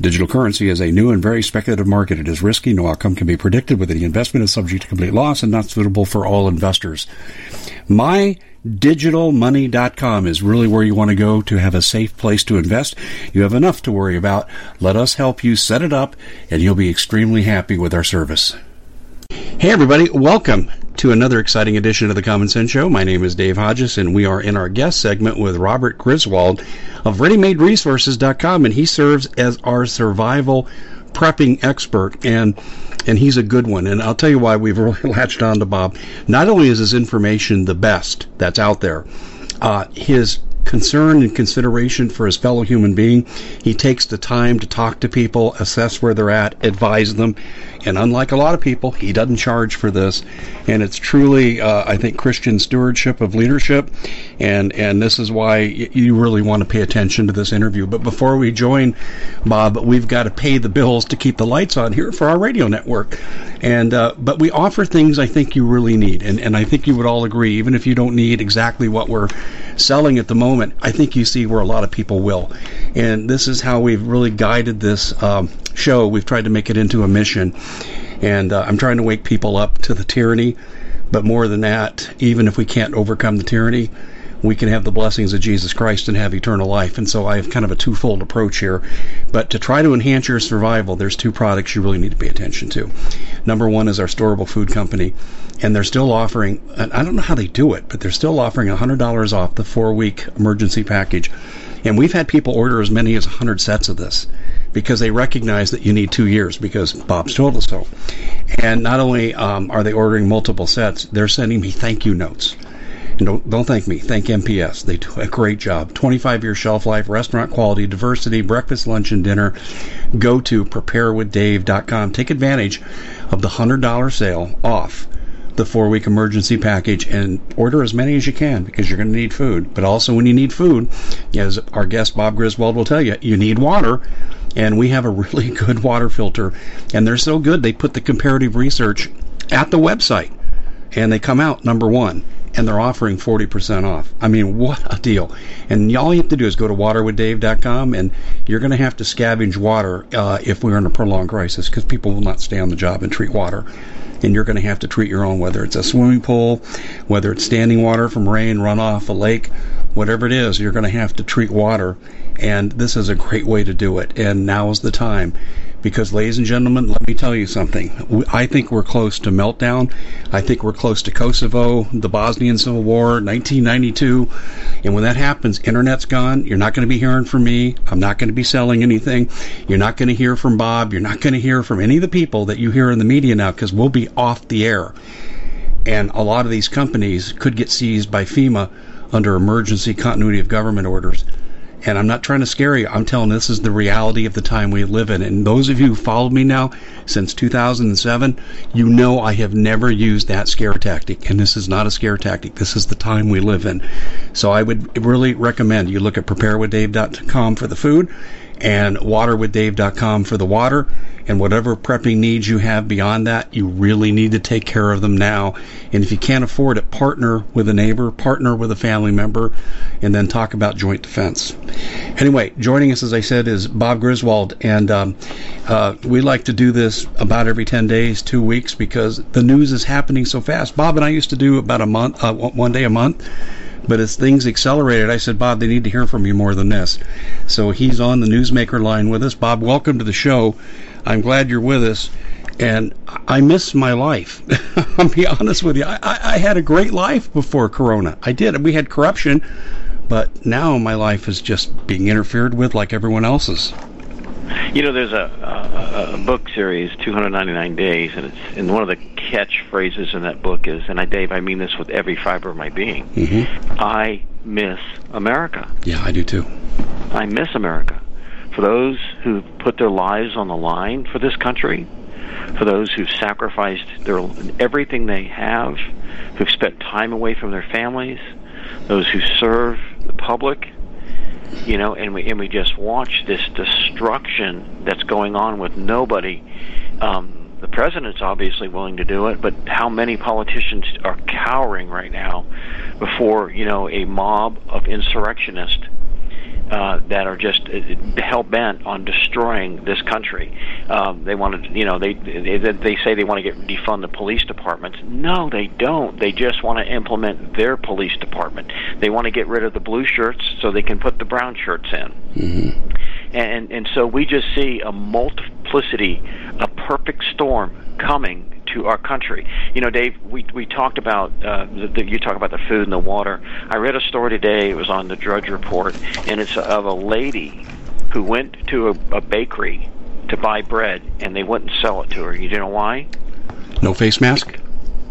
Digital currency is a new and very speculative market. It is risky. No outcome can be predicted. With any investment is subject to complete loss and not suitable for all investors. MyDigitalMoney.com is really where you want to go to have a safe place to invest. You have enough to worry about. Let us help you set it up, and you'll be extremely happy with our service. Hey, everybody, welcome to another exciting edition of the Common Sense Show. My name is Dave Hodges, and we are in our guest segment with Robert Griswold of ReadyMadeResources.com, and he serves as our survival prepping expert. And and he's a good one. And I'll tell you why we've really latched on to Bob. Not only is his information the best that's out there, uh, his concern and consideration for his fellow human being. He takes the time to talk to people, assess where they're at, advise them. And unlike a lot of people, he doesn't charge for this. And it's truly, uh, I think, Christian stewardship of leadership. And, and this is why you really want to pay attention to this interview. But before we join Bob, we've got to pay the bills to keep the lights on here for our radio network. And uh, but we offer things I think you really need, and, and I think you would all agree, even if you don't need exactly what we're selling at the moment, I think you see where a lot of people will. And this is how we've really guided this um, show. We've tried to make it into a mission. And uh, I'm trying to wake people up to the tyranny. But more than that, even if we can't overcome the tyranny, we can have the blessings of Jesus Christ and have eternal life. And so I have kind of a twofold approach here. But to try to enhance your survival, there's two products you really need to pay attention to. Number one is our storable food company. And they're still offering, I don't know how they do it, but they're still offering $100 off the four week emergency package. And we've had people order as many as 100 sets of this because they recognize that you need two years because Bob's told us so. And not only um, are they ordering multiple sets, they're sending me thank you notes and don't, don't thank me. Thank MPS. They do a great job. 25 year shelf life, restaurant quality, diversity, breakfast, lunch, and dinner. Go to preparewithdave.com. Take advantage of the $100 sale off the four week emergency package and order as many as you can because you're going to need food. But also, when you need food, as our guest Bob Griswold will tell you, you need water. And we have a really good water filter. And they're so good, they put the comparative research at the website and they come out number one and they're offering 40% off. I mean, what a deal. And all you have to do is go to waterwithdave.com and you're going to have to scavenge water uh, if we're in a prolonged crisis because people will not stay on the job and treat water. And you're going to have to treat your own, whether it's a swimming pool, whether it's standing water from rain, runoff, a lake, whatever it is, you're going to have to treat water. And this is a great way to do it. And now is the time because, ladies and gentlemen, let me tell you something. I think we're close to meltdown. I think we're close to Kosovo, the Bosnian Civil War, 1992. And when that happens, internet's gone. You're not going to be hearing from me. I'm not going to be selling anything. You're not going to hear from Bob. You're not going to hear from any of the people that you hear in the media now because we'll be off the air. And a lot of these companies could get seized by FEMA under emergency continuity of government orders And I'm not trying to scare you. I'm telling this is the reality of the time we live in. And those of you who followed me now since 2007, you know I have never used that scare tactic. And this is not a scare tactic. This is the time we live in. So I would really recommend you look at preparewithdave.com for the food and waterwithdave.com for the water. And whatever prepping needs you have beyond that, you really need to take care of them now. And if you can't afford it, partner with a neighbor, partner with a family member, and then talk about joint defense. Anyway, joining us, as I said, is Bob Griswold. And um, uh, we like to do this about every 10 days, two weeks, because the news is happening so fast. Bob and I used to do about a month, uh, one day a month. But as things accelerated, I said, Bob, they need to hear from you more than this. So he's on the newsmaker line with us. Bob, welcome to the show. I'm glad you're with us. And I miss my life. I'll be honest with you. I, I had a great life before Corona. I did. We had corruption, but now my life is just being interfered with like everyone else's. You know, there's a, a, a book series, 299 Days, and it's and one of the catchphrases in that book is, and I, Dave, I mean this with every fiber of my being. Mm-hmm. I miss America. Yeah, I do too. I miss America. For those who put their lives on the line for this country, for those who've sacrificed their everything they have, who've spent time away from their families, those who serve the public, you know, and we and we just watch this destruction that's going on with nobody. Um, the president's obviously willing to do it, but how many politicians are cowering right now before you know a mob of insurrectionists uh, that are just uh, hell bent on destroying this country. Um, they want to, you know, they, they they say they want to get defund the police departments. No, they don't. They just want to implement their police department. They want to get rid of the blue shirts so they can put the brown shirts in. Mm-hmm. And and so we just see a multiplicity, a perfect storm coming to our country. You know, Dave, we we talked about uh, the, the, you talk about the food and the water. I read a story today. It was on the Drudge Report, and it's of a lady who went to a, a bakery to buy bread, and they wouldn't sell it to her. You know why? No face mask.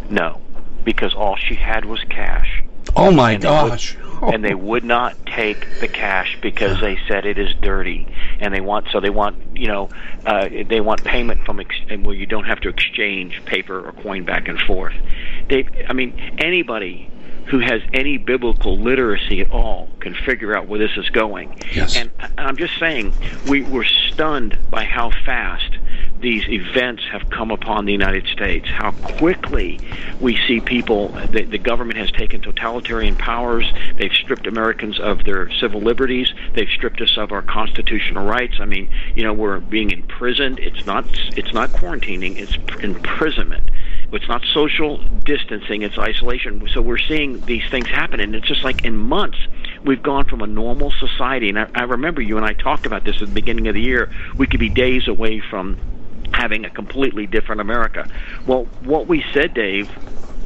No, because all she had was cash. Oh my gosh! Would, and they would not take the cash because they said it is dirty, and they want so they want you know uh, they want payment from ex- where you don't have to exchange paper or coin back and forth. They, I mean, anybody who has any biblical literacy at all can figure out where this is going. Yes. And I'm just saying, we were stunned by how fast these events have come upon the United States, how quickly we see people, the, the, government has taken totalitarian powers, they've stripped Americans of their civil liberties, they've stripped us of our constitutional rights. I mean, you know, we're being imprisoned. It's not, it's not quarantining, it's imprisonment. It's not social distancing, it's isolation. So we're seeing these things happen, and it's just like in months, we've gone from a normal society. And I, I remember you and I talked about this at the beginning of the year. We could be days away from having a completely different America. Well, what we said, Dave,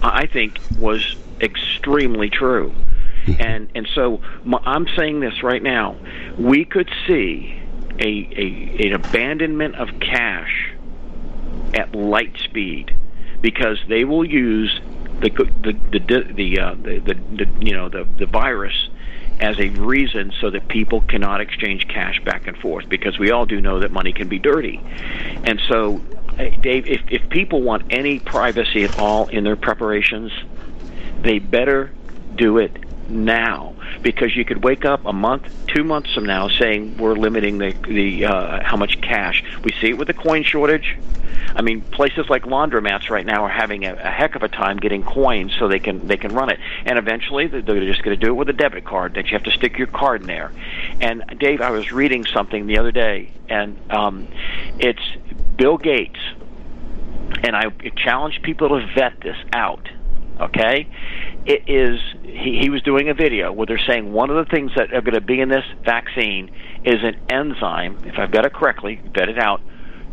I think was extremely true. And and so I'm saying this right now. We could see a, a an abandonment of cash at light speed because they will use the the the the, uh, the, the, the you know the the virus as a reason so that people cannot exchange cash back and forth because we all do know that money can be dirty. And so, Dave, if, if people want any privacy at all in their preparations, they better do it now because you could wake up a month, two months from now saying we're limiting the the uh, how much cash. We see it with the coin shortage. I mean, places like laundromats right now are having a, a heck of a time getting coins so they can they can run it. And eventually, they're just going to do it with a debit card that you have to stick your card in there. And Dave, I was reading something the other day, and um, it's Bill Gates, and I challenge people to vet this out. Okay, it is he, he was doing a video where they're saying one of the things that are going to be in this vaccine is an enzyme. If I've got it correctly, vet it out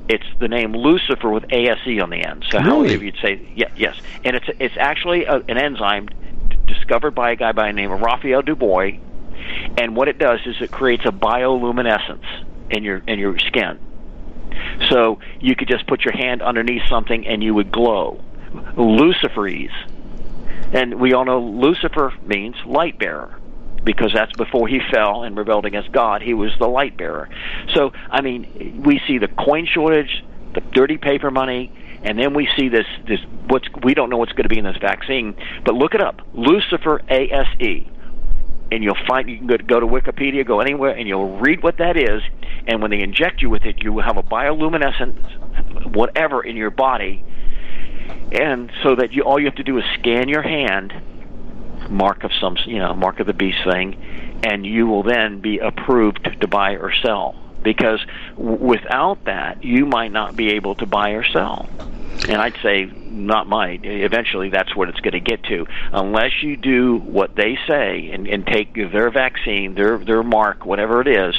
it's the name Lucifer with ASE on the end. So really? how many of you'd say yeah, yes? And it's it's actually a, an enzyme d- discovered by a guy by the name of Raphael Dubois, and what it does is it creates a bioluminescence in your in your skin. So you could just put your hand underneath something and you would glow. Luciferase. And we all know Lucifer means light bearer. because that's before he fell and rebelled against God. He was the light bearer. So, I mean, we see the coin shortage, the dirty paper money, and then we see this this what's we don't know what's going to be in this vaccine. But look it up, Lucifer ASE, and you'll find you can go to, go to Wikipedia, go anywhere, and you'll read what that is. And when they inject you with it, you will have a bioluminescent whatever in your body, and so that you all you have to do is scan your hand mark of some you know mark of the beast thing, and you will then be approved to buy or sell. Because w- without that, you might not be able to buy or sell. And I'd say not might. Eventually, that's what it's going to get to. Unless you do what they say and, and take their vaccine, their their mark, whatever it is,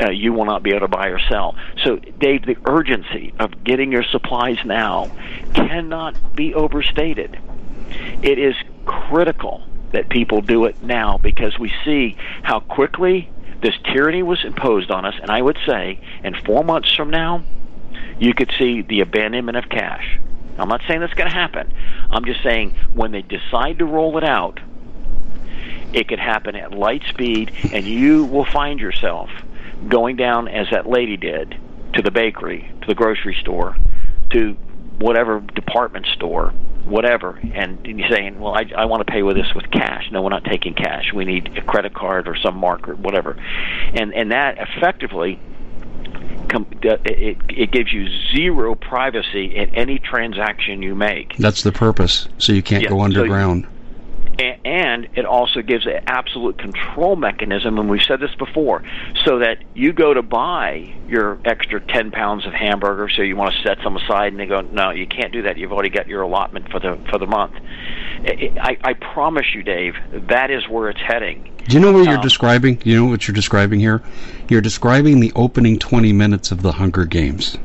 uh, you will not be able to buy or sell. So, Dave, the urgency of getting your supplies now cannot be overstated. It is critical that people do it now because we see how quickly this tyranny was imposed on us. And I would say, in four months from now, you could see the abandonment of cash. I'm not saying that's going to happen. I'm just saying when they decide to roll it out, it could happen at light speed, and you will find yourself going down as that lady did to the bakery, to the grocery store, to whatever department store, whatever, and you're saying, "Well, I, I want to pay with this with cash." No, we're not taking cash. We need a credit card or some mark or whatever, and and that effectively. It, it gives you zero privacy in any transaction you make. That's the purpose, so you can't Yeah, go so underground. And it also gives an absolute control mechanism, and we've said this before, so that you go to buy your extra 10 pounds of hamburger, so you want to set some aside, and they go, no, you can't do that. You've already got your allotment for the for the month. I, I, promise you, Dave, that is where it's heading. Do you know what you're Um, describing? You know what you're describing here? You're describing the opening 20 minutes of the Hunger Games.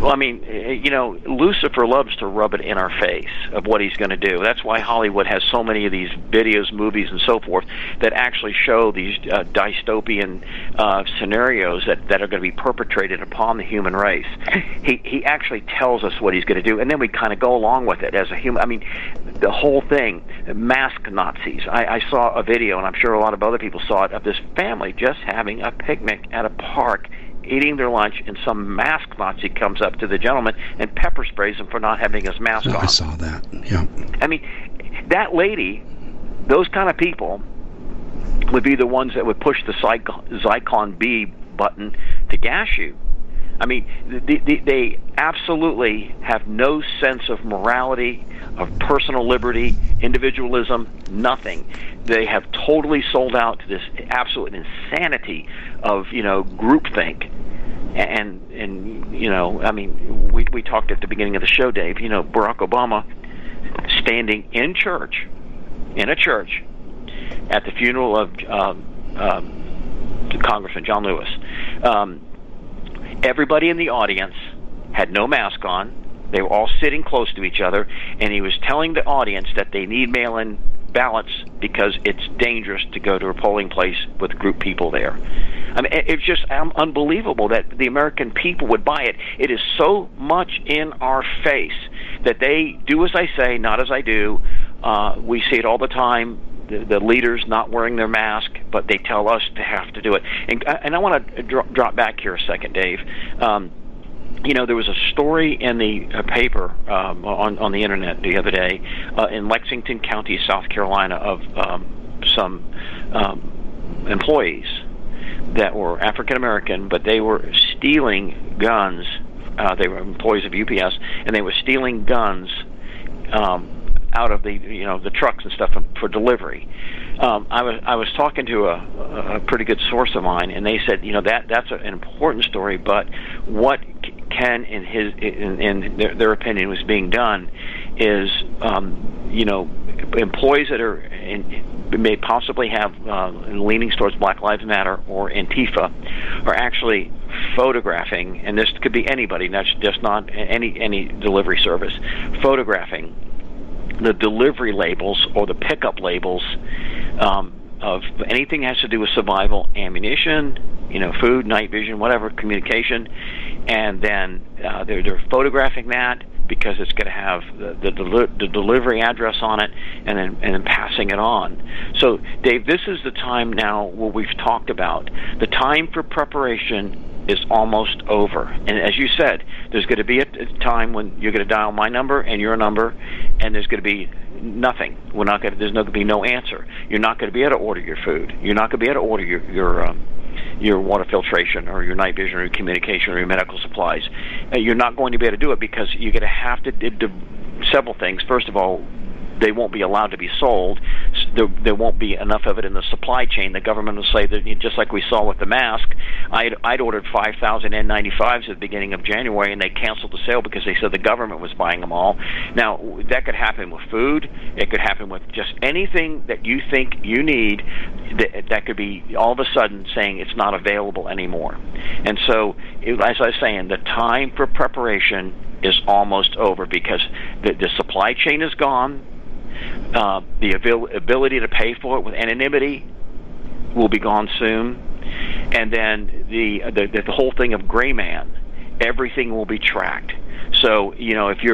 Well, I mean, eh, you know, Lucifer loves to rub it in our face of what he's going to do. That's why Hollywood has so many of these videos, movies, and so forth that actually show these uh, dystopian uh, scenarios that, that are going to be perpetrated upon the human race. He he actually tells us what he's going to do, and then we kind of go along with it as a human. I mean, the whole thing, mask Nazis. I, I saw a video, and I'm sure a lot of other people saw it, of this family just having a picnic at a park eating their lunch, and some mask Nazi comes up to the gentleman and pepper sprays him for not having his mask Oh, on. I saw that. Yeah. I mean, that lady, those kind of people, would be the ones that would push the Zyklon B button to gas you. I mean, they, they, they absolutely have no sense of morality, of personal liberty, individualism, nothing. They have totally sold out to this absolute insanity of you know groupthink, and and you know, I mean, we we talked at the beginning of the show, Dave. You know, Barack Obama standing in church, in a church, at the funeral of um, um, Congressman John Lewis. Um, everybody in the audience had no mask on. They were all sitting close to each other, and he was telling the audience that they need mail-in ballots because it's dangerous to go to a polling place with group people there. I mean, it's just um, unbelievable that the American people would buy it. It is so much in our face that they do as I say, not as I do. Uh, we see it all the time. The, leaders not wearing their mask, but they tell us to have to do it. And, and I want to dro- drop back here a second, Dave. Um, you know, there was a story in the uh, paper um, on on the internet the other day uh, in Lexington County, South Carolina, of um, some um, employees that were African American, but they were stealing guns. Uh, they were employees of UPS, and they were stealing guns um, out of the you know the trucks and stuff for, delivery. Um, I was I was talking to a, a pretty good source of mine, and they said, you know, that that's an important story, but what can, in his in, in their, their opinion, was being done is, um, you know, employees that are in, may possibly have uh, leanings towards Black Lives Matter or Antifa are actually photographing, and this could be anybody, not just not any any delivery service, photographing the delivery labels or the pickup labels um, of anything that has to do with survival, ammunition, you know, food, night vision, whatever, communication, and then uh, they're, they're photographing that, because it's going to have the, the, deli- the delivery address on it and then and then passing it on. So, Dave, this is the time now where we've talked about the time for preparation is almost over. And as you said, there's going to be a time when you're going to dial my number and your number, and there's going to be nothing. We're not going to, there's going to be no answer. You're not going to be able to order your food. You're not going to be able to order your your um, your water filtration or your night vision or your communication or your medical supplies. Uh, you're not going to be able to do it because you're going to have to do several things. First of all, they won't be allowed to be sold. There, there won't be enough of it in the supply chain. The government will say that just like we saw with the mask, I'd, I'd ordered 5,000 N95s at the beginning of January, and they canceled the sale because they said the government was buying them all. Now that could happen with food. It could happen with just anything that you think you need. That, that could be all of a sudden saying it's not available anymore. And so, as I was saying, the time for preparation is almost over because the, the supply chain is gone uh, the abil- ability to pay for it with anonymity will be gone soon, and then the the, the whole thing of gray man, everything will be tracked. So you know if you're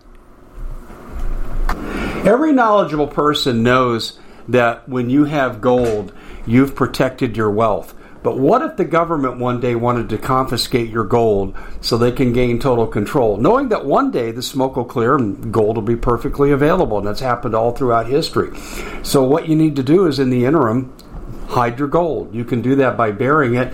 Every knowledgeable person knows that when you have gold, you've protected your wealth. But what if the government one day wanted to confiscate your gold so they can gain total control, knowing that one day the smoke will clear and gold will be perfectly available? And that's happened all throughout history. So, what you need to do is, in the interim, hide your gold. You can do that by burying it.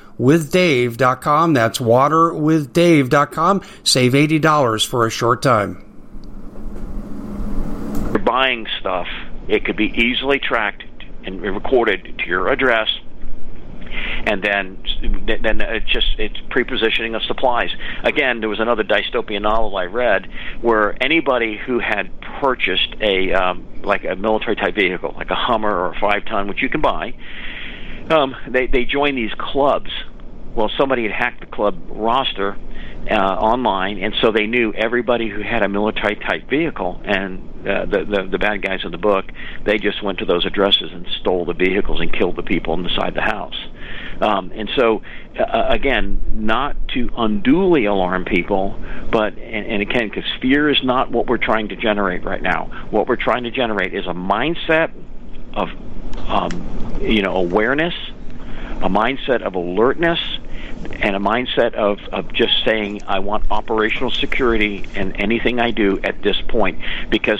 waterwithdave.com. That's waterwithdave.com. Save $80 for a short time. You're buying stuff, it could be easily tracked and recorded to your address and then then it's just it's prepositioning of supplies. Again, there was another dystopian novel I read where anybody who had purchased a um, like a military type vehicle, like a Hummer or a five ton, which you can buy, um, they they join these clubs. Well, somebody had hacked the club roster uh, online, and so they knew everybody who had a military type vehicle. And uh, the, the the bad guys in the book, they just went to those addresses and stole the vehicles and killed the people inside the house. Um, and so, uh, uh again, not to unduly alarm people, but and, and again, because fear is not what we're trying to generate right now. What we're trying to generate is a mindset of um, you know awareness, a mindset of alertness, and a mindset of, of just saying I want operational security in anything I do at this point. Because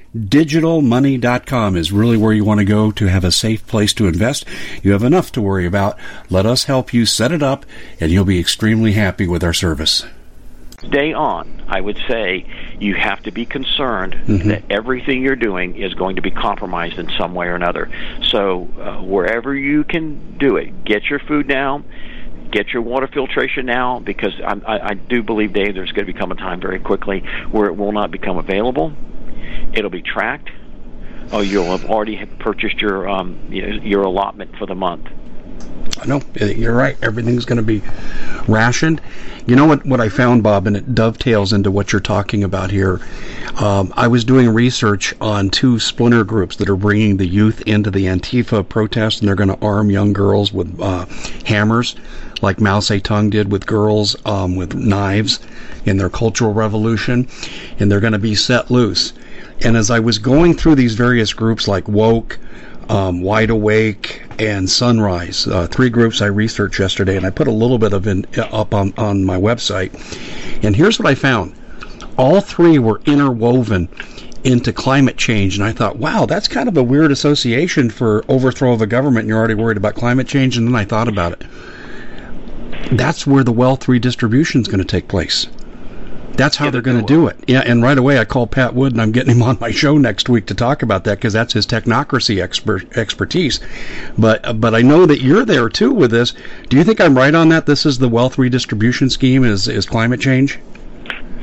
MyDigitalMoney.com is really where you want to go to have a safe place to invest. You have enough to worry about. Let us help you set it up, and you'll be extremely happy with our service. Day on, I would say you have to be concerned mm-hmm. that everything you're doing is going to be compromised in some way or another. So, uh, wherever you can do it, get your food down get your water filtration now because I, I, I do believe, Dave, there's going to become a time very quickly where it will not become available. It'll be tracked. Oh, you'll have already purchased your um, your allotment for the month. I know you're right. Everything's going to be rationed. You know what? What I found, Bob, and it dovetails into what you're talking about here. Um, I was doing research on two splinter groups that are bringing the youth into the Antifa protest, and they're going to arm young girls with uh, hammers like Mao Zedong did with girls um, with knives in their Cultural Revolution, and they're going to be set loose. And as I was going through these various groups like Woke, um, Wide Awake, and Sunrise, uh, three groups I researched yesterday, and I put a little bit of it up on, on my website. And here's what I found all three were interwoven into climate change. And I thought, wow, that's kind of a weird association for overthrow of a government. And you're already worried about climate change. And then I thought about it that's where the wealth redistribution is going to take place. That's how they're going to do it. Yeah, and right away I called Pat Wood and I'm getting him on my show next week to talk about that because that's his technocracy expert expertise. But but I know that you're there too with this. Do you think I'm right on that? This is the wealth redistribution scheme is is climate change.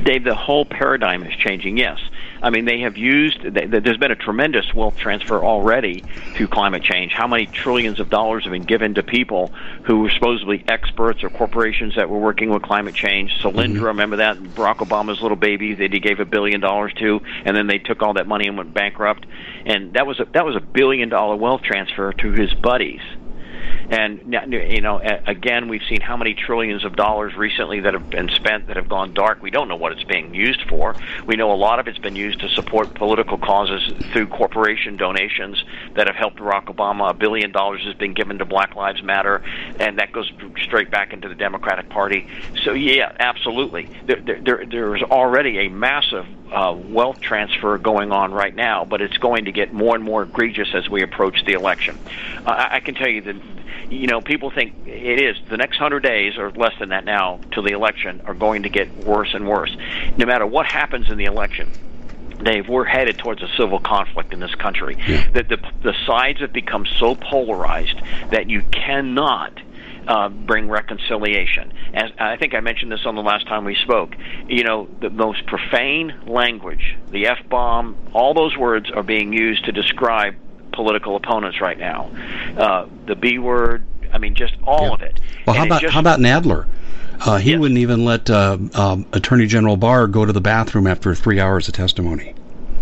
Dave, the whole paradigm is changing. Yes, I mean, they have used. There's been a tremendous wealth transfer already through climate change. How many trillions of dollars have been given to people who were supposedly experts or corporations that were working with climate change? Solyndra, mm-hmm. remember that Barack Obama's little baby that he gave a billion dollars to, and then they took all that money and went bankrupt. And that was a that was a billion dollar wealth transfer to his buddies and you know, again, we've seen how many trillions of dollars recently that have been spent that have gone dark. We don't know what it's being used for. We know a lot of it's been used to support political causes through corporation donations that have helped Barack Obama. A billion dollars has been given to Black Lives Matter, and that goes straight back into the Democratic Party. So yeah, absolutely, there, there, there is already a massive uh, wealth transfer going on right now, but it's going to get more and more egregious as we approach the election. Uh, I can tell you that you know people think it is the next hundred days or less than that now till the election are going to get worse and worse. No matter what happens in the election, Dave, we're headed towards a civil conflict in this country. Yeah. That the the sides have become so polarized that you cannot uh, bring reconciliation. As I think I mentioned this on the last time we spoke. You know, the most profane language, the f bomb, all those words are being used to describe political opponents right now. Uh, the B word, I mean, just all yeah. of it. Well, how about just, how about Nadler? Uh, he yes. wouldn't even let uh, um, Attorney General Barr go to the bathroom after three hours of testimony.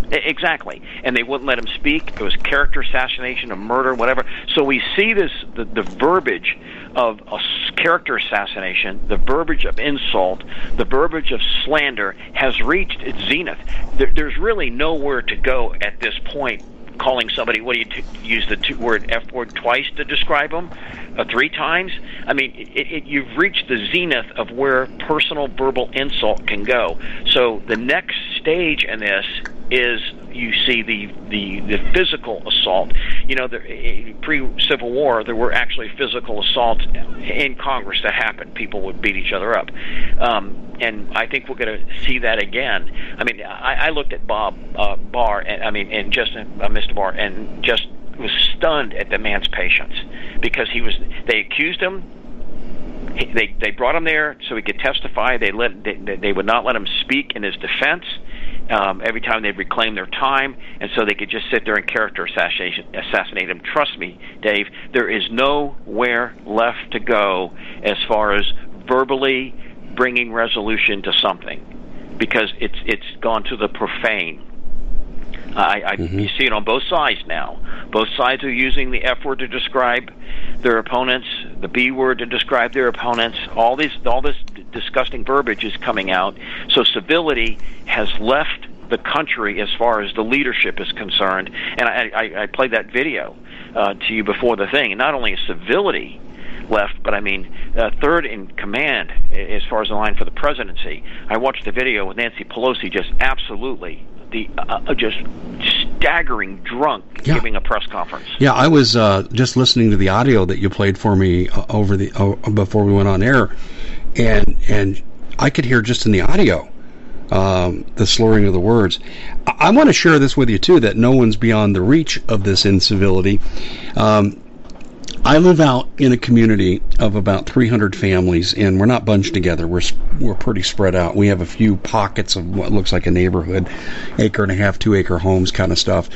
Exactly, and they wouldn't let him speak. It was character assassination, a murder, whatever. So we see this the, the verbiage of a character assassination, the verbiage of insult, the verbiage of slander has reached its zenith. There, there's really nowhere to go at this point calling somebody. What do you t- use the two word f word twice to describe them? Uh, three times. I mean, it, it, you've reached the zenith of where personal verbal insult can go. So the next stage in this is you see the the, the physical assault. You know, the, pre Civil War, there were actually physical assaults in Congress that happened. People would beat each other up, um, and I think we're going to see that again. I mean, I, I looked at Bob uh, Barr, and I mean, and just uh, Mr. Barr, and just was stunned at the man's patience because he was. They accused him they they brought him there so he could testify. They let they, they would not let him speak in his defense um, every time they'd reclaim their time, and so they could just sit there and character assassinate, assassinate him. Trust me, Dave, there is nowhere left to go as far as verbally bringing resolution to something, because it's it's gone to the profane. I, I mm-hmm. you see it on both sides now. Both sides are using the F word to describe their opponents, the B word to describe their opponents. All these, all this disgusting verbiage is coming out. So civility has left the country as far as the leadership is concerned. And I, I, I played that video uh, to you before the thing. And not only is civility left, but I mean, uh, third in command as far as the line for the presidency. I watched the video with Nancy Pelosi just absolutely the uh, just staggering drunk yeah. giving a press conference. Yeah, I was uh, just listening to the audio that you played for me uh, over the uh, before we went on air, and and I could hear just in the audio um, the slurring of the words. I, I want to share this with you too that no one's beyond the reach of this incivility. Um, I live out in a community of about 300 families, and we're not bunched together. We're we're pretty spread out. We have a few pockets of what looks like a neighborhood, acre and a half, two acre homes, kind of stuff,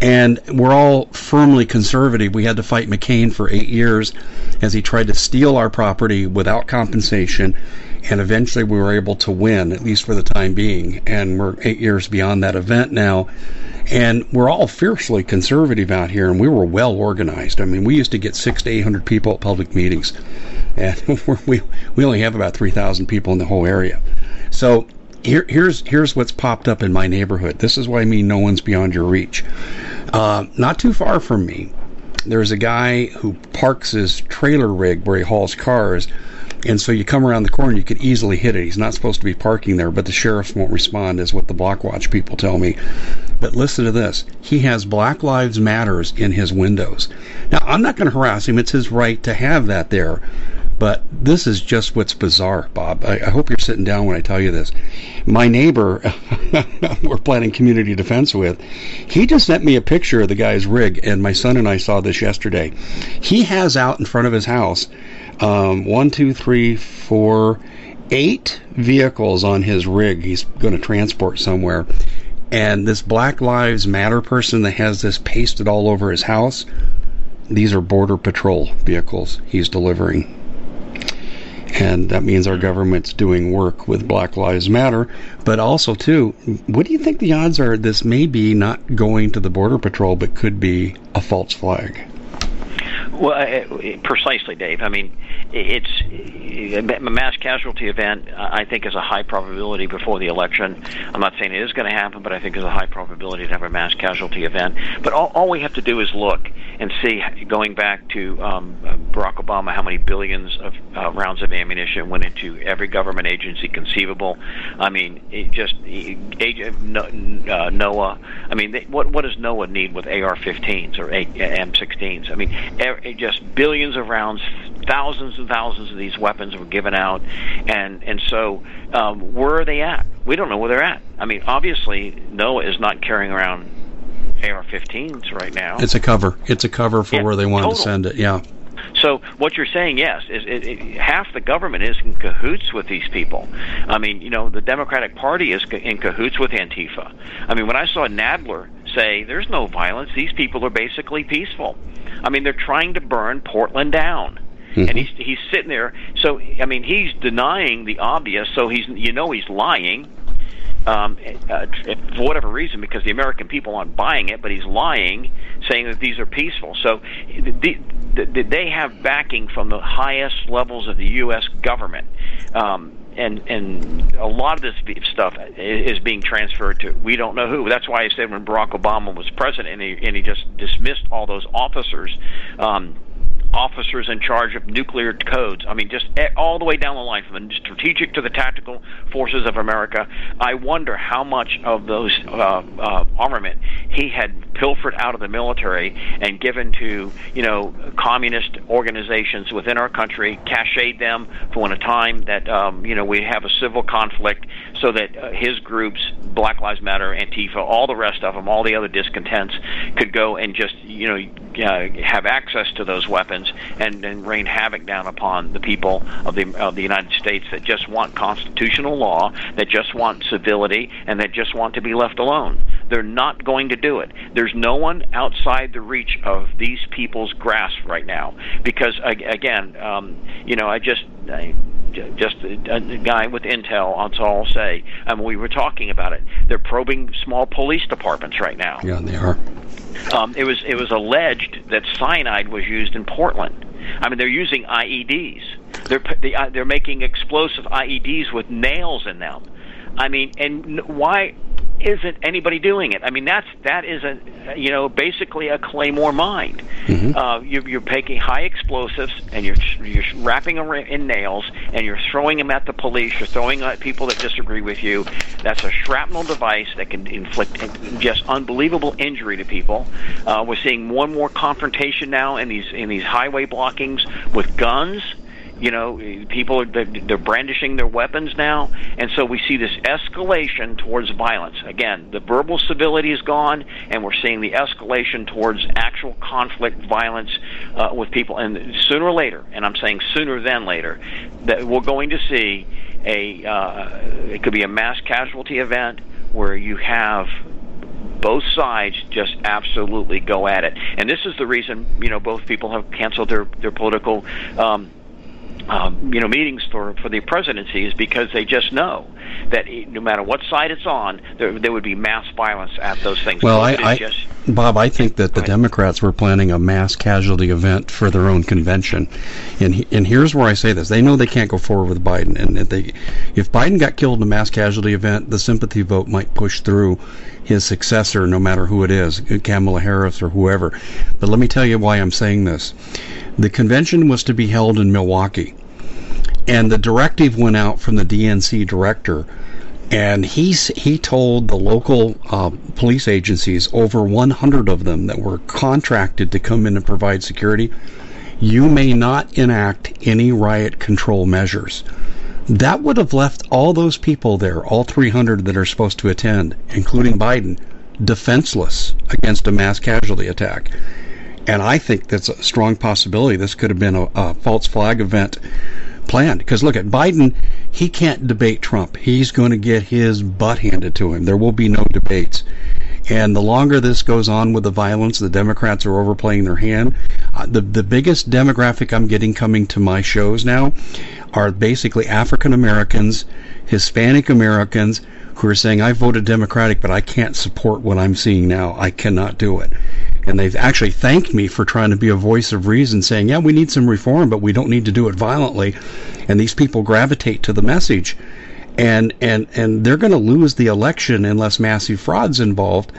and we're all firmly conservative. We had to fight McCain for eight years as he tried to steal our property without compensation, and eventually we were able to win, at least for the time being. And we're eight years beyond that event now and we're all fiercely conservative out here, and we were well organized. I mean, we used to get six to eight hundred people at public meetings, and we we only have about three thousand people in the whole area. So here, here's here's what's popped up in my neighborhood. This is why I mean no one's beyond your reach. Uh, not too far from me, there's a guy who parks his trailer rig where he hauls cars and so you come around the corner, you could easily hit it. He's not supposed to be parking there, but the sheriffs won't respond, is what the block watch people tell me. But listen to this. He has Black Lives Matters in his windows. Now, I'm not going to harass him. It's his right to have that there. But this is just what's bizarre, Bob. I, I hope you're sitting down when I tell you this. My neighbor, we're planning community defense with, he just sent me a picture of the guy's rig, and my son and I saw this yesterday. He has out in front of his house um, one, two, three, four, eight vehicles on his rig he's going to transport somewhere. And this Black Lives Matter person that has this pasted all over his house, these are Border Patrol vehicles he's delivering. And that means our government's doing work with Black Lives Matter. But also, too, what do you think the odds are this may be not going to the Border Patrol, but could be a false flag? Well, uh, precisely, Dave. I mean, it's a mass casualty event. I think is a high probability before the election. I'm not saying it is going to happen, but I think there's a high probability to have a mass casualty event. But all, all we have to do is look and see, going back to um, Barack Obama, how many billions of uh, rounds of ammunition went into every government agency conceivable. I mean, just uh, NOAA. I mean, they, what what does NOAA need with AR-15s or M16s? I mean, just billions of rounds, thousands and thousands of these weapons were given out, and and so um, where are they at? We don't know where they're at. I mean, obviously, NOAA is not carrying around AR-15s right now. It's a cover. It's a cover for yeah, where they wanted total. to send it. Yeah. So what you're saying, yes, is it, it, half the government is in cahoots with these people. I mean, you know, the Democratic Party is in cahoots with Antifa. I mean, when I saw Nadler say there's no violence, these people are basically peaceful. I mean, they're trying to burn Portland down. Mm-hmm. And he's he's sitting there. So I mean, he's denying the obvious. So he's you know he's lying um, uh, for whatever reason, because the American people aren't buying it, but he's lying, saying that these are peaceful. So the, the, they have backing from the highest levels of the U.S. government. Um, and and a lot of this stuff is being transferred to we don't know who. That's why I said when Barack Obama was president and he, and he just dismissed all those officers. Um, officers in charge of nuclear codes. I mean, just all the way down the line, from the strategic to the tactical forces of America. I wonder how much of those uh, uh, armament he had pilfered out of the military and given to, you know, communist organizations within our country, cached them for when a time that, um, you know, we have a civil conflict so that uh, his groups, Black Lives Matter, Antifa, all the rest of them, all the other discontents, could go and just, you know, uh, have access to those weapons and, and rain havoc down upon the people of the of the United States that just want constitutional law, that just want civility, and that just want to be left alone. They're not going to do it. There's no one outside the reach of these people's grasp right now because again, um, you know, I just. I, just a, a guy with intel. That's all I'll say. I mean, we were talking about it. They're probing small police departments right now. Yeah, they are. Um, it was it was alleged that cyanide was used in Portland. I mean, they're using IEDs. They're they, uh, they're making explosive IEDs with nails in them. I mean, and why isn't anybody doing it? I mean, that's that is a you know basically a claymore mine. Mm-hmm. Uh, you're, you're taking high explosives and you're you're wrapping them in nails and you're throwing them at the police. You're throwing them at people that disagree with you. That's a shrapnel device that can inflict just unbelievable injury to people. Uh, we're seeing more and more confrontation now in these in these highway blockings with guns you know, people are they're brandishing their weapons now, and so we see this escalation towards violence. Again, the verbal civility is gone, and we're seeing the escalation towards actual conflict, violence uh, with people. And sooner or later, and I'm saying sooner than later, that we're going to see a uh, it could be a mass casualty event where you have both sides just absolutely go at it. And this is the reason, you know, both people have canceled their their political um, um, you know meetings for for the presidency is because they just know that no matter what side it's on, there, there would be mass violence at those things. Well, I, I just, Bob, I think that the Democrats were planning a mass casualty event for their own convention, and and here's where I say this: they know they can't go forward with Biden, and if they, if Biden got killed in a mass casualty event, the sympathy vote might push through his successor, no matter who it is, Kamala Harris or whoever. But let me tell you why I'm saying this. The convention was to be held in Milwaukee, and the directive went out from the DNC director, and he's he told the local uh, police agencies, over 100 of them that were contracted to come in and provide security, you may not enact any riot control measures. That would have left all those people there, all 300 that are supposed to attend, including Biden, defenseless against a mass casualty attack. And I think that's a strong possibility. This could have been a, a false flag event planned. Because look at Biden, he can't debate Trump. He's going to get his butt handed to him. There will be no debates. And the longer this goes on with the violence, the Democrats are overplaying their hand. Uh, the the biggest demographic I'm getting coming to my shows now are basically African Americans, Hispanic Americans who are saying I voted Democratic, but I can't support what I'm seeing now. I cannot do it and they've actually thanked me for trying to be a voice of reason, saying, "Yeah, we need some reform, but we don't need to do it violently." And these people gravitate to the message, and and and they're going to lose the election unless massive fraud's involved,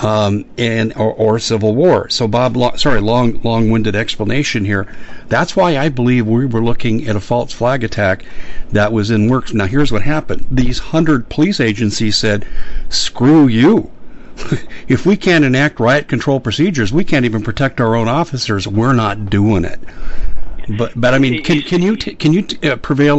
um, and or, or civil war. So, Bob, lo- sorry, long long-winded explanation here. That's why I believe we were looking at a false flag attack that was in works. Now, here's what happened: these hundred police agencies said, "Screw you." if we can't enact riot control procedures, we can't even protect our own officers. We're not doing it. But but I mean, can can you t- can you t- uh, prevail?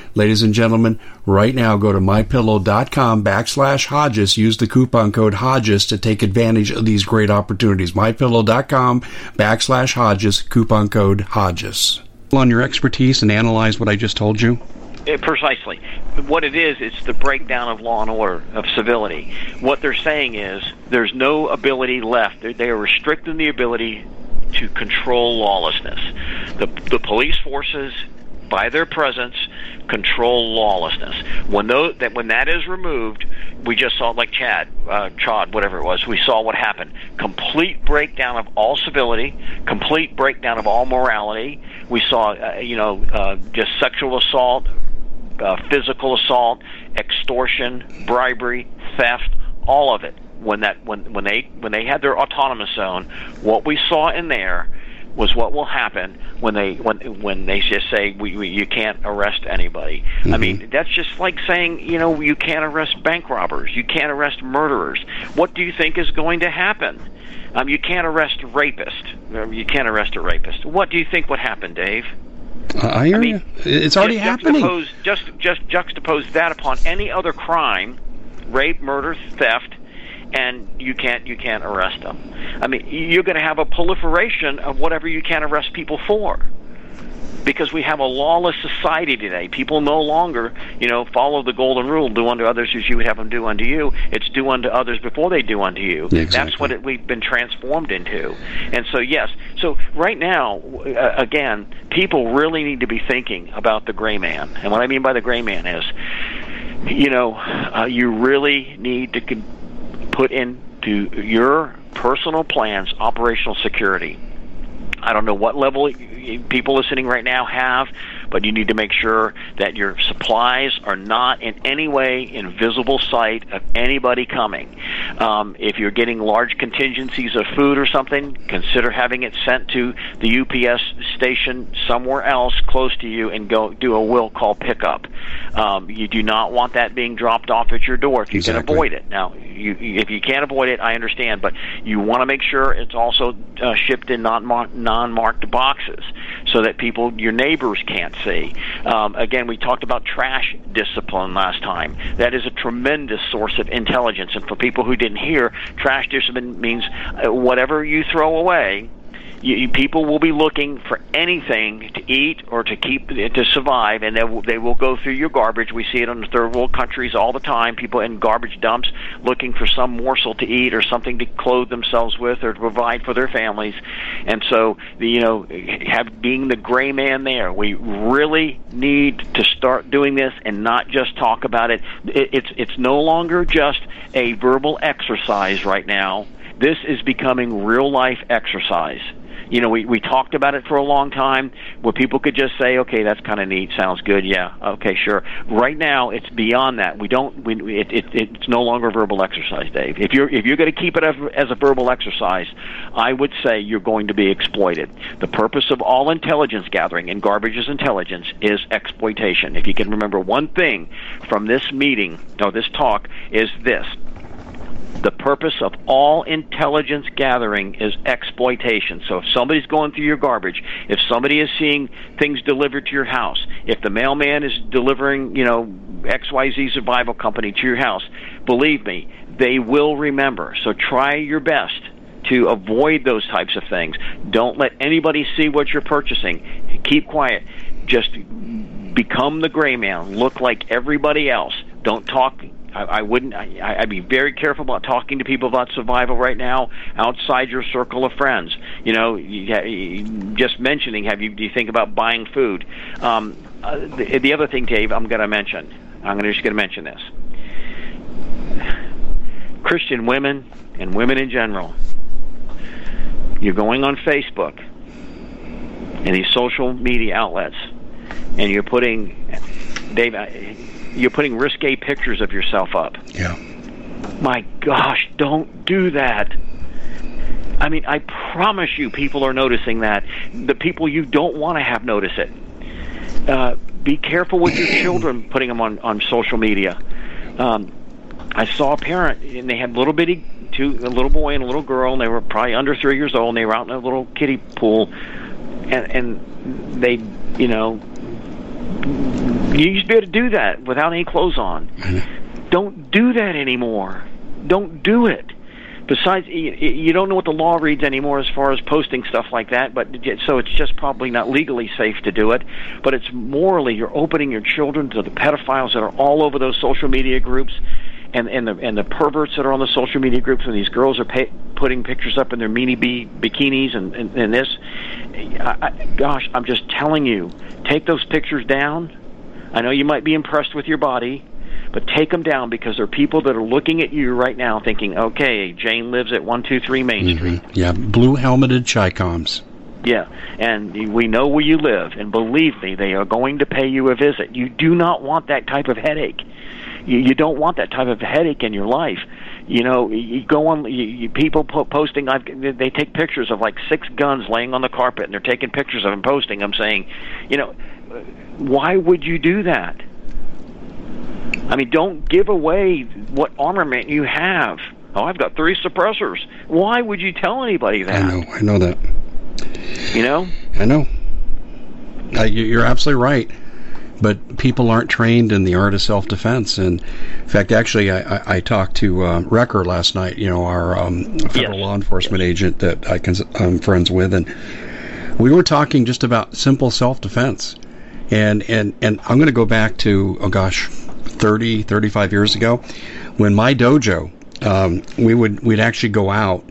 Ladies and gentlemen, right now go to mypillow.com backslash Hodges. Use the coupon code Hodges to take advantage of these great opportunities. Mypillow.com backslash Hodges, coupon code Hodges. On your expertise and analyze what I just told you? Uh, precisely. What it is, it's the breakdown of law and order, of civility. What they're saying is there's no ability left. They are restricting the ability to control lawlessness. the the police forces by their presence control lawlessness. When those, that when that is removed, we just saw like Chad, uh, Chad, whatever it was. We saw what happened: complete breakdown of all civility, complete breakdown of all morality. We saw, uh, you know, uh, just sexual assault, uh, physical assault, extortion, bribery, theft, all of it. When that when when they when they had their autonomous zone, what we saw in there was what will happen when they when when they just say we, we you can't arrest anybody. Mm-hmm. I mean, that's just like saying you know you can't arrest bank robbers, you can't arrest murderers. What do you think is going to happen? Um, you can't arrest a rapist. Um, you can't arrest a rapist. What do you think would happen, Dave? Uh, I hear I mean, you. It's already happening. Just just juxtapose that upon any other crime, rape, murder, theft and you can't you can't arrest them. I mean, you're going to have a proliferation of whatever you can't arrest people for. Because we have a lawless society today. People no longer, you know, follow the golden rule: do unto others as you would have them do unto you. It's do unto others before they do unto you. Exactly. That's what it, we've been transformed into. And so, yes. So right now, uh, again, people really need to be thinking about the gray man. And what I mean by the gray man is, you know, uh, you really need to. Con- put into your personal plans operational security. I don't know what level people listening right now have, but you need to make sure that your supplies are not in any way in visible sight of anybody coming. Um, if you're getting large contingencies of food or something, consider having it sent to the UPS station somewhere else close to you and go do a will call pickup. Um, you do not want that being dropped off at your door if you exactly. can avoid it. Now, you, if you can't avoid it, I understand, but you want to make sure it's also uh, shipped in non-marked boxes so that people, your neighbors, can't see. Um, again, we talked about trash discipline last time. That is a tremendous source of intelligence. And for people who didn't hear, trash discipline means uh, whatever you throw away you, people will be looking for anything to eat or to keep to survive, and they will, they will go through your garbage. We see it in the third world countries all the time. People in garbage dumps looking for some morsel to eat or something to clothe themselves with or to provide for their families. And so, the, you know, have being the gray man there, we really need to start doing this and not just talk about it. it it's it's no longer just a verbal exercise right now. This is becoming real life exercise you know, we we talked about it for a long time where people could just say, okay, that's kind of neat, sounds good, yeah, okay, sure. Right now, it's beyond that. We don't. We it, it it's no longer verbal exercise, Dave. If you're if you're going to keep it as, as a verbal exercise, I would say you're going to be exploited. The purpose of all intelligence gathering and garbage is intelligence is exploitation. If you can remember one thing from this meeting or this talk is this the purpose of all intelligence gathering is exploitation. So if somebody's going through your garbage, if somebody is seeing things delivered to your house, if the mailman is delivering, you know, XYZ survival company to your house, believe me, they will remember. So try your best to avoid those types of things. Don't let anybody see what you're purchasing. Keep quiet. Just become the gray man. Look like everybody else. Don't talk I, I wouldn't. I, I'd be very careful about talking to people about survival right now outside your circle of friends. You know, just mentioning. Have you? Do you think about buying food? Um, uh, the, the other thing, Dave, I'm going to mention. I'm to just going to mention this. Christian women and women in general. You're going on Facebook and these social media outlets, and you're putting, Dave you're putting risque pictures of yourself up. Yeah. My gosh, don't do that. I mean, I promise you, people are noticing that. The people you don't want to have notice it. Uh, be careful with your children putting them on on social media. Um, I saw a parent, and they had little bitty two, a little boy and a little girl, and they were probably under three years old, and they were out in a little kiddie pool, and and they, you know, you used to be able to do that without any clothes on. Don't do that anymore. Don't do it. Besides, you don't know what the law reads anymore as far as posting stuff like that. But so it's just probably not legally safe to do it. But it's morally, you're opening your children to the pedophiles that are all over those social media groups and and the and the perverts that are on the social media groups when these girls are pay, putting pictures up in their mini b bikinis and, and and this I, I, gosh, I'm just telling you, take those pictures down. I know you might be impressed with your body, but take them down because there are people that are looking at you right now thinking, okay, Jane lives at 123 Main mm-hmm. Street. Yeah, blue helmeted Chicoms. Yeah, and we know where you live, and believe me, they are going to pay you a visit. You do not want that type of headache. You, you don't want that type of headache in your life. You know, you go on. You, you, people po- posting. I've, they take pictures of like six guns laying on the carpet, and they're taking pictures of them, posting them, saying, you know, why would you do that? I mean, don't give away what armament you have. Oh, I've got three suppressors. Why would you tell anybody that? I know. I know that. You know? I know. Uh, you're absolutely right. But people aren't trained in the art of self-defense. And in fact, actually, I, I, I talked to uh, Recker last night. You know, our um, federal yes. law enforcement agent that I can, I'm friends with, and we were talking just about simple self-defense. And and and I'm going to go back to oh gosh, 30, 35 years ago, when my dojo, um, we would we'd actually go out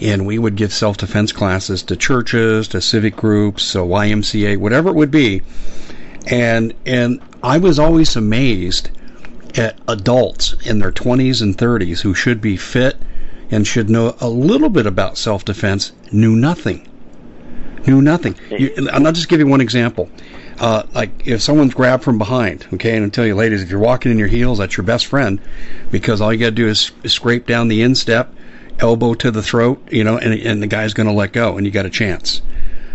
and we would give self defense classes to churches, to civic groups, so YMCA, whatever it would be. And and I was always amazed at adults in their 20s and 30s who should be fit and should know a little bit about self defense knew nothing. Knew nothing. You, and I'll just give you one example. Uh, like if someone's grabbed from behind, okay, and I tell you, ladies, if you're walking in your heels, that's your best friend, because all you got to do is scrape down the instep, elbow to the throat, you know, and and the guy's going to let go, and you got a chance.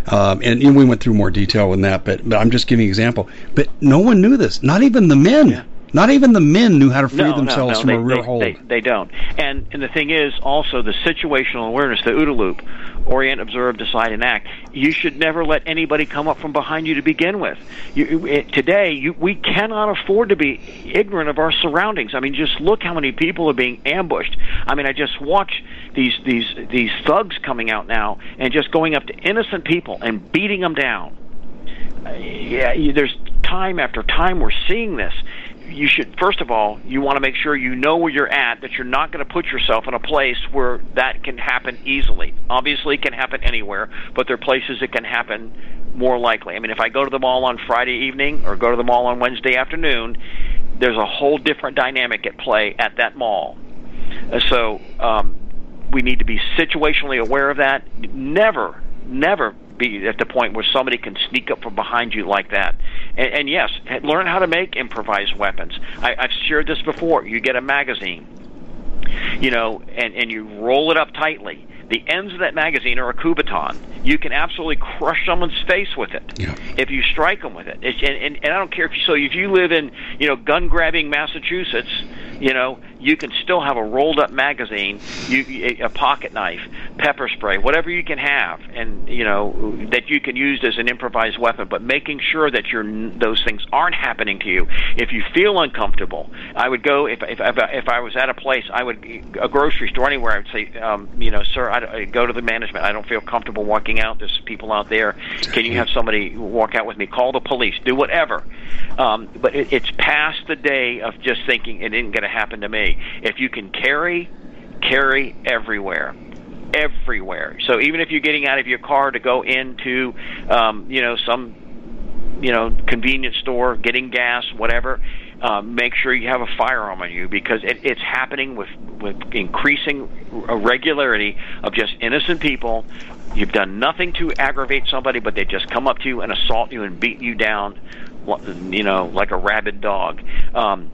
Um, and, we went through more detail in that, but but I'm just giving an example. But no one knew this, not even the men. Yeah. Not even the men knew how to free no, themselves no, no, from they, a real they, hold. They, they, don't. And and the thing is, also the situational awareness, the OODA loop, orient, observe, decide, and act. You should never let anybody come up from behind you to begin with. You, it, today, you, we cannot afford to be ignorant of our surroundings. I mean, just look how many people are being ambushed. I mean, I just watch these these these thugs coming out now and just going up to innocent people and beating them down. Uh, yeah, you, there's time after time we're seeing this you should first of all you want to make sure you know where you're at that you're not going to put yourself in a place where that can happen easily. Obviously it can happen anywhere but there are places it can happen more likely. I mean if i go to the mall on friday evening or go to the mall on wednesday afternoon there's a whole different dynamic at play at that mall. Uh, so um, we need to be situationally aware of that. Never never be at the point where somebody can sneak up from behind you like that. And, and yes, learn how to make improvised weapons. I, I've shared this before. You get a magazine, you know, and, and you roll it up tightly. The ends of that magazine are a Kubotan. You can absolutely crush someone's face with it yeah. if you strike them with it. And, and, and I don't care if you, so if you live in you know gun grabbing Massachusetts, you know you can still have a rolled up magazine, you, a pocket knife, pepper spray, whatever you can have, and you know that you can use as an improvised weapon. But making sure that your those things aren't happening to you. If you feel uncomfortable, I would go if if if I was at a place, I would a grocery store anywhere. I would say, um, you know, sir, I, I go to the management. I don't feel comfortable walking out. There's people out there. Can you have somebody walk out with me? Call the police. Do whatever. Um, but it, it's past the day of just thinking it isn't going to happen to me. If you can carry, carry everywhere everywhere. So even if you're getting out of your car to go into, um, you know, some, you know, convenience store, getting gas, whatever, um, make sure you have a firearm on you because it, it's happening with with increasing regularity of just innocent people. You've done nothing to aggravate somebody, but they just come up to you and assault you and beat you down, you know, like a rabid dog. Um,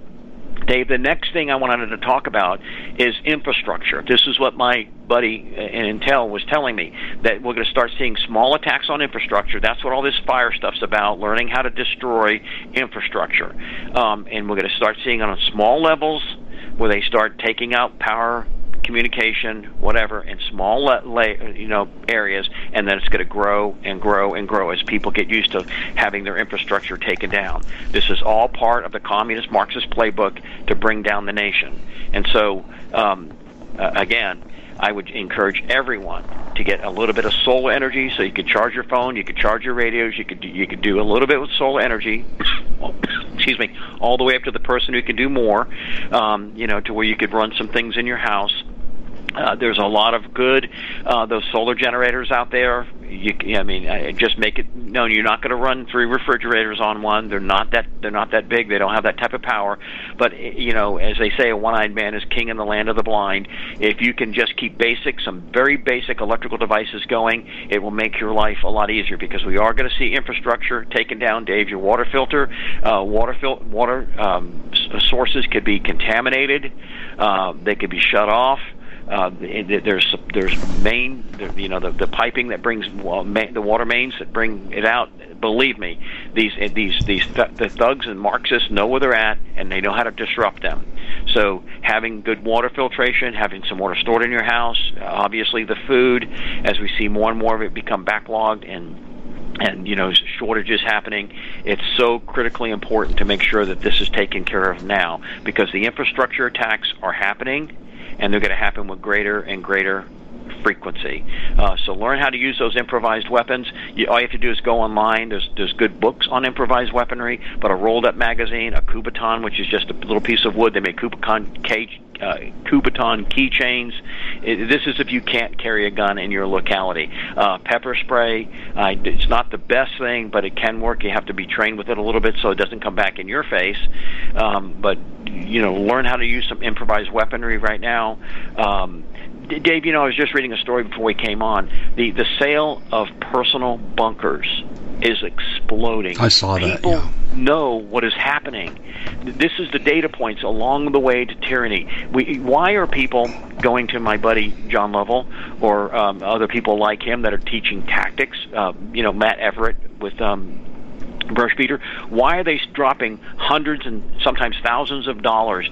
Dave, the next thing I wanted to talk about is infrastructure. This is what my buddy in Intel was telling me that we're going to start seeing small attacks on infrastructure. That's what all this fire stuff's about, learning how to destroy infrastructure. Um, and we're going to start seeing it on small levels where they start taking out power communication, whatever, in small la- you know areas, and then it's going to grow and grow and grow as people get used to having their infrastructure taken down. This is all part of the communist Marxist playbook to bring down the nation. And so, um, uh, again, I would encourage everyone to get a little bit of solar energy, so you could charge your phone, you could charge your radios, you could do, you could do a little bit with solar energy. excuse me, all the way up to the person who can do more. Um, you know, to where you could run some things in your house Uh, there's a lot of good uh, those solar generators out there. You, I mean, just make it known you're not going to run three refrigerators on one. They're not that they're not that big. They don't have that type of power. But eh, you know, as they say, a one-eyed man is king in the land of the blind. If you can just keep basic, some very basic electrical devices going, it will make your life a lot easier because we are going to see infrastructure taken down. Dave, your water filter, uh, water fil- water um, sources could be contaminated. Uh, they could be shut off. Uh, there's there's main you know the, the piping that brings well, ma- the water mains that bring it out. Believe me, these these these th- the thugs and Marxists know where they're at and they know how to disrupt them. So having good water filtration, having some water stored in your house, obviously the food, as we see more and more of it become backlogged and and you know shortages happening it's so critically important to make sure that this is taken care of now because the infrastructure attacks are happening and they're going to happen with greater and greater frequency. Uh, so learn how to use those improvised weapons. You, all you have to do is go online. There's there's good books on improvised weaponry, but a rolled up magazine, a Kubotan, which is just a little piece of wood. They make Kubotan cage. Uh, Kubotan keychains. This is if you can't carry a gun in your locality. Uh, pepper spray. Uh, it's not the best thing, but it can work. You have to be trained with it a little bit so it doesn't come back in your face. Um, but you know, learn how to use some improvised weaponry right now. Um, Dave, you know, I was just reading a story before we came on. The the sale of personal bunkers is exploding. I saw that. People yeah. know what is happening. This is the data points along the way to tyranny. We, why are people going to my buddy John Lovell or um, other people like him that are teaching tactics? Uh, you know, Matt Everett with um, brush beater. Why are they dropping hundreds and sometimes thousands of dollars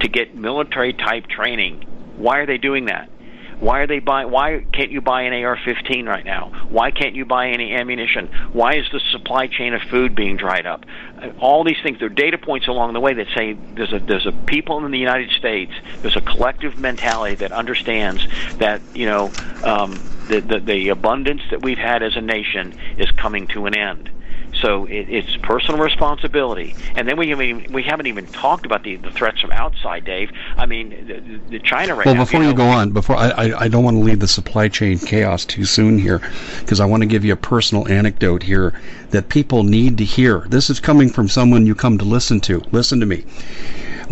to get military type training? Why are they doing that? Why are they buying? Why can't you buy an AR-15 right now? Why can't you buy any ammunition? Why is the supply chain of food being dried up? All these things. There are data points along the way that say there's a there's a people in the United States. There's a collective mentality that understands that you know um, the, the the abundance that we've had as a nation is coming to an end so it, it's personal responsibility, and then we haven't we haven't even talked about the, the threats from outside, Dave. I mean, the, the China right well, now. Well, before you, know, go on, before I, I, I don't want to leave the supply chain chaos too soon here, because I want to give you a personal anecdote here that people need to hear. This is coming from someone you come to listen to. Listen to me.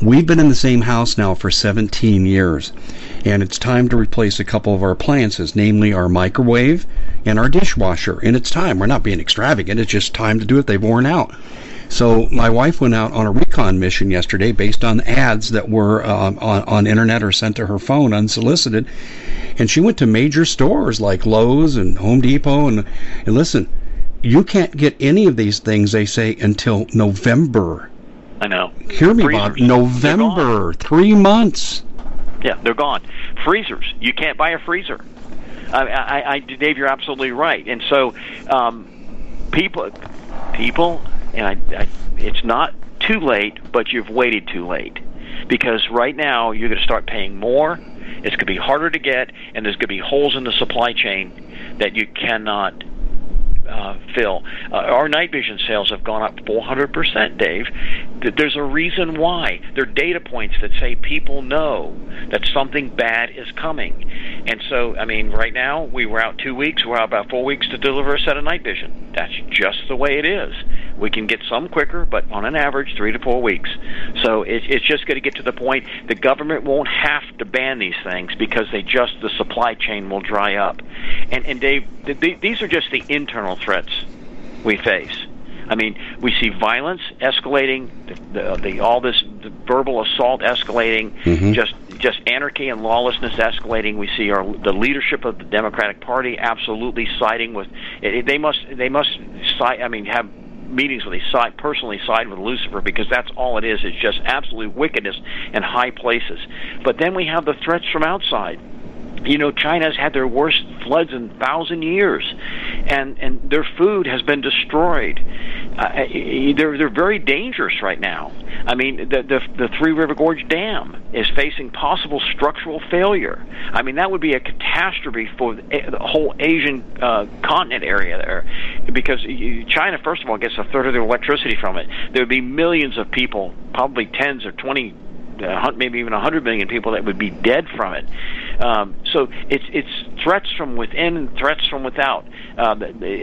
We've been in the same house now for 17 years, and it's time to replace a couple of our appliances, namely our microwave and our dishwasher. And it's time. We're not being extravagant. It's just time to do it. They've worn out. So my wife went out on a recon mission yesterday based on ads that were uh, on, on internet or sent to her phone unsolicited. And she went to major stores like Lowe's and Home Depot and, and listen, you can't get any of these things, they say, until November. I know. Hear me, Freezers. Bob. November, three months. Yeah, they're gone. Freezers. You can't buy a freezer. I, I, I Dave, you're absolutely right. And so, um, people, people, and I, I, it's not too late, but you've waited too late because right now you're going to start paying more. It's going to be harder to get, and there's going to be holes in the supply chain that you cannot uh, fill. Uh, our night vision sales have gone up 400%, Dave. There's a reason why. There are data points that say people know that something bad is coming. And so, I mean, right now, we were out two weeks. We're out about four weeks to deliver a set of night vision. That's just the way it is. We can get some quicker, but on an average, three to four weeks. So it, it's just going to get to the point the government won't have to ban these things because they just, the supply chain will dry up. And, and Dave, th- these are just the internal threats we face. I mean, we see violence escalating, the, the, the all this the verbal assault escalating, mm-hmm. just just anarchy and lawlessness escalating. We see our the leadership of the Democratic Party absolutely siding with. It, they must they must side. I mean, have meetings where they side personally side with Lucifer because that's all it is. It's just absolute wickedness in high places. But then we have the threats from outside you know China's had their worst floods in thousand years, and and their food has been destroyed. Uh, they're they're very dangerous right now. I mean, the, the the Three River Gorge Dam is facing possible structural failure. I mean, that would be a catastrophe for the whole Asian uh, continent area there, because China, first of all, gets a third of their electricity from it. There would be millions of people, probably tens or twenty uh, maybe even 100 million people that would be dead from it. Um, so it's it's threats from within and threats from without. Uh,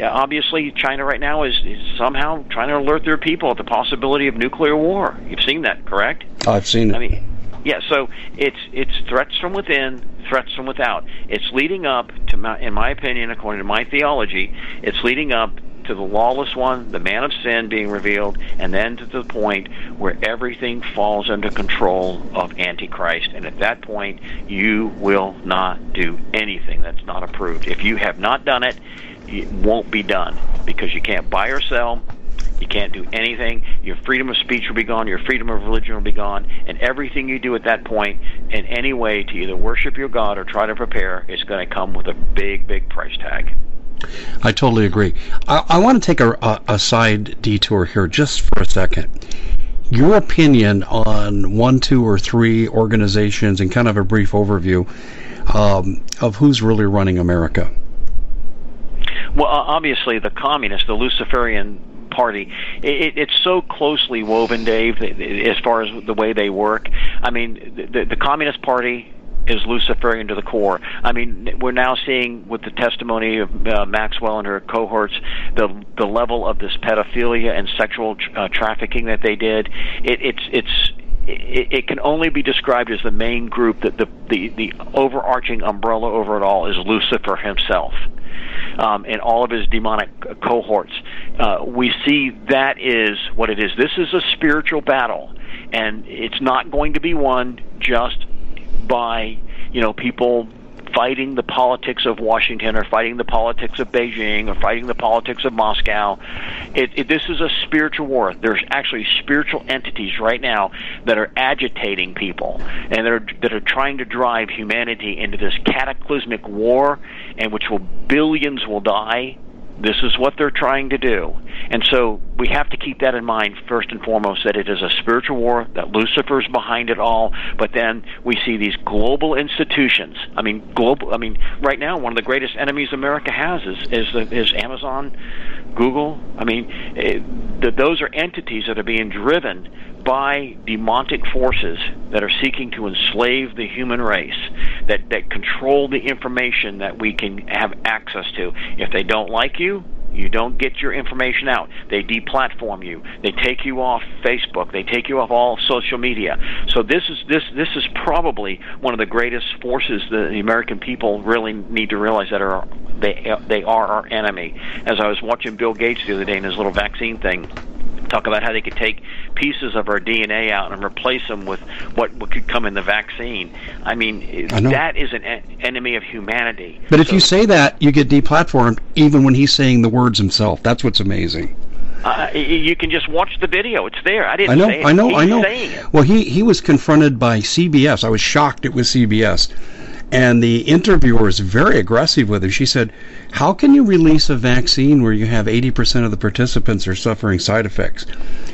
obviously, China right now is, is somehow trying to alert their people at the possibility of nuclear war. You've seen that, correct? I've seen it. I mean, yeah. So it's it's threats from within, threats from without. It's leading up to, my, in my opinion, according to my theology, it's leading up to the lawless one, the man of sin being revealed, and then to the point where everything falls under control of Antichrist. And at that point, you will not do anything that's not approved. If you have not done it, it won't be done because you can't buy or sell. You can't do anything. Your freedom of speech will be gone. Your freedom of religion will be gone. And everything you do at that point, in any way to either worship your God or try to prepare, is going to come with a big, big price tag. I totally agree. I, I want to take a, a, a side detour here just for a second. Your opinion on one, two, or three organizations and kind of a brief overview um, of who's really running America. Well, obviously, the communists, the Luciferian party. It, it's so closely woven, Dave, as far as the way they work. I mean, the, the Communist Party is Luciferian to the core. I mean, we're now seeing with the testimony of uh, Maxwell and her cohorts the the level of this pedophilia and sexual uh, trafficking that they did. It, it's it's it, it, can only be described as the main group that the, the, the overarching umbrella over it all is Lucifer himself um, and all of his demonic cohorts. Uh, we see that is what it is. This is a spiritual battle, and it's not going to be won just by you know people fighting the politics of Washington or fighting the politics of Beijing or fighting the politics of Moscow. It, it, this is a spiritual war. There's actually spiritual entities right now that are agitating people and that are, that are trying to drive humanity into this cataclysmic war, and which will billions will die this is what they're trying to do. And so we have to keep that in mind first and foremost that it is a spiritual war, that Lucifer's behind it all, but then we see these global institutions. I mean global I mean right now one of the greatest enemies America has is is, the, is Amazon, Google. I mean it, eh, the, those are entities that are being driven by demonic forces that are seeking to enslave the human race, that, that control the information that we can have access to. If they don't like you, you don't get your information out. They deplatform you. They take you off Facebook. They take you off all social media. So this is this this is probably one of the greatest forces that the American people really need to realize that are they they are our enemy. As I was watching Bill Gates the other day in his little vaccine thing, talk about how they could take pieces of our DNA out and replace them with what, what could come in the vaccine. I mean, I that is an en- enemy of humanity. But if you say that, you get deplatformed even when he's saying the words himself. That's what's amazing. Uh, you can just watch the video. It's there. I didn't. I know. I know. He's I know. Well, he he was confronted by CBS. I was shocked it was CBS and the interviewer was very aggressive with her. She said, How can you release a vaccine where you have 80% of the participants are suffering side effects?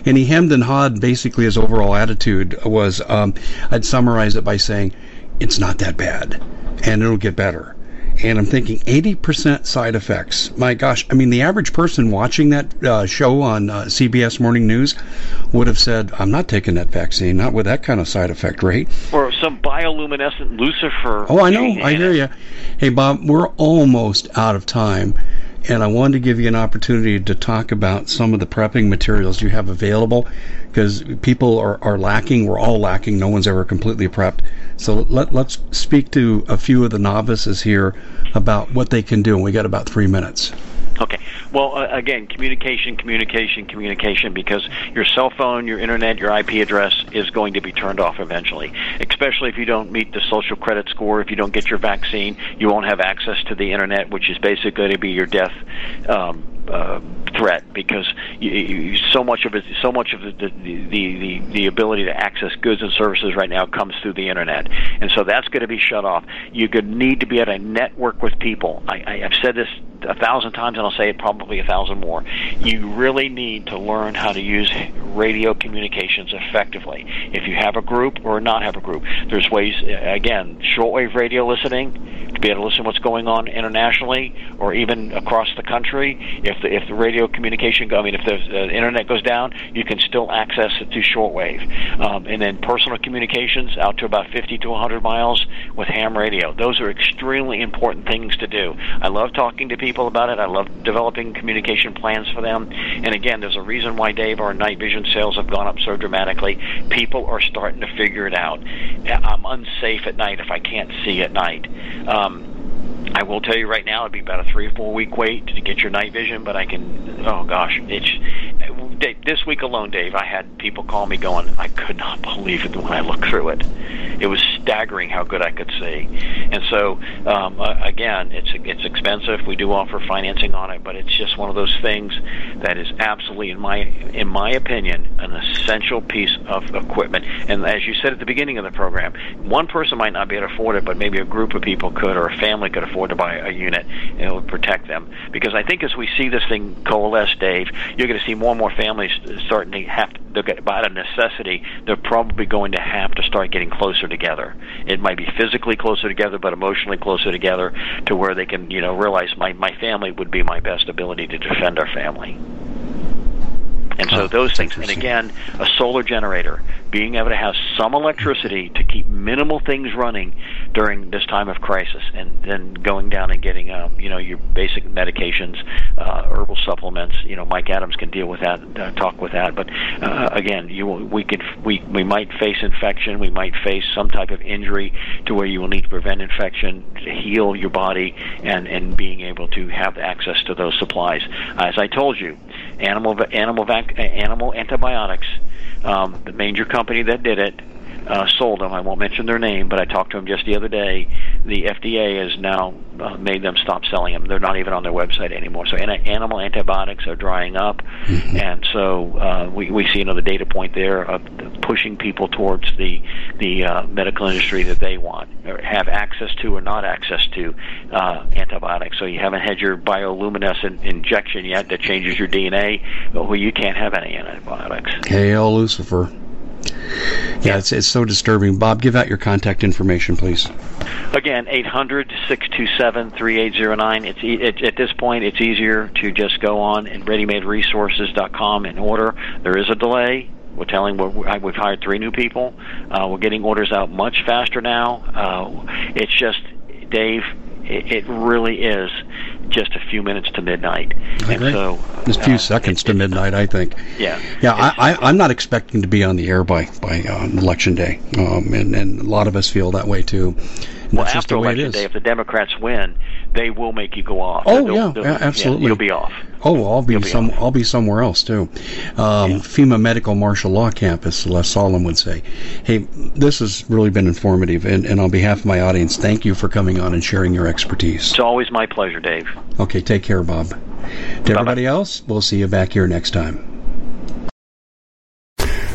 And he hemmed and hawed basically his overall attitude was um, I'd summarize it by saying, It's not that bad, and it'll get better and I'm thinking 80% side effects. My gosh, I mean, the average person watching that uh, show on uh, CBS Morning News would have said, I'm not taking that vaccine, not with that kind of side effect rate. Or some bioluminescent Lucifer. Oh, I know, I hear you. Hey, Bob, we're almost out of time and I wanted to give you an opportunity to talk about some of the prepping materials you have available because people are, are lacking. We're all lacking. No one's ever completely prepped. So let, let's speak to a few of the novices here about what they can do. And we got about three minutes. Okay. Well, uh, again, communication, communication, communication, because your cell phone, your internet, your IP address is going to be turned off eventually. Especially if you don't meet the social credit score, if you don't get your vaccine, you won't have access to the internet, which is basically going to be your death. Um, uh, threat because you, you, so much of it, so much of the the, the the ability to access goods and services right now comes through the internet, and so that's going to be shut off. You could need to be able to network with people. I, I, I've said this a thousand times, and I'll say it probably a thousand more. You really need to learn how to use radio communications effectively. If you have a group or not have a group, there's ways. Uh, again, shortwave radio listening to be able to listen what's going on internationally or even across the country. If the if the radio communication, I mean, if the uh, internet goes down, you can still access it through shortwave. Um, and then personal communications out to about 50 to 100 miles with ham radio. Those are extremely important things to do. I love talking to people about it. I love developing communication plans for them. And again, there's a reason why Dave, our night vision sales have gone up so dramatically. People are starting to figure it out. I'm unsafe at night if I can't see at night. Um, I will tell you right now, it'd be about a three or four week wait to get your night vision, but I can. Oh gosh, it's Dave, this week alone, Dave. I had people call me going, I could not believe it when I looked through it. It was staggering how good I could see. And so, um, again, it's it's expensive. We do offer financing on it, but it's just one of those things that is absolutely, in my in my opinion, an essential piece of equipment. And as you said at the beginning of the program, one person might not be able to afford it, but maybe a group of people could, or a family could afford to buy a unit, and it would protect them. Because I think as we see this thing coalesce, Dave, you're going to see more and more families starting to have to, they're get, by necessity, they're probably going to have to start getting closer together. It might be physically closer together, but emotionally closer together to where they can, you know, realize my my family would be my best ability to defend our family. And so oh, those things, and again, a solar generator, being able to have some electricity to keep minimal things running during this time of crisis, and then going down and getting, um, you know, your basic medications, uh, herbal supplements. You know, Mike Adams can deal with that, uh, talk with that. But uh, again, you we could we we might face infection, we might face some type of injury to where you will need to prevent infection, to heal your body, and and being able to have access to those supplies. As I told you, animal animal vac- animal antibiotics. Um, the major company that did it uh, sold them. I won't mention their name, but I talked to them just the other day. The FDA has now uh, made them stop selling them. They're not even on their website anymore. So an- animal antibiotics are drying up, mm-hmm. and so uh, we we see another data point there of pushing people towards the the uh, medical industry that they want or have access to or not access to uh, antibiotics. So you haven't had your bioluminescent injection yet that changes your DNA. Well, you can't have any antibiotics. Hail Lucifer. Yeah, it's, it's so disturbing. Bob, give out your contact information, please. Again, 800 627 3809. It's it, At this point, it's easier to just go on and readymaderesources.com and order. There is a delay. We're telling we've hired three new people. Uh, we're getting orders out much faster now. Uh, it's just, Dave, it, it really is just a few minutes to midnight. And so, just a few uh, seconds it, to midnight, I think. Yeah, yeah. I, I, am not expecting to be on the air by by uh, election day, um, and and a lot of us feel that way too. And well, after election day, if the Democrats win, they will make you go off. Oh they'll, yeah, they'll, absolutely. Yeah, you'll be off. Oh, I'll be, be some. Off. I'll be somewhere else too. Um, yeah. FEMA Medical Martial Law Campus, Les Solomon would say. Hey, this has really been informative, and, and on behalf of my audience, thank you for coming on and sharing your expertise. It's always my pleasure, Dave. Okay, take care, Bob. To Bye-bye. everybody else, we'll see you back here next time.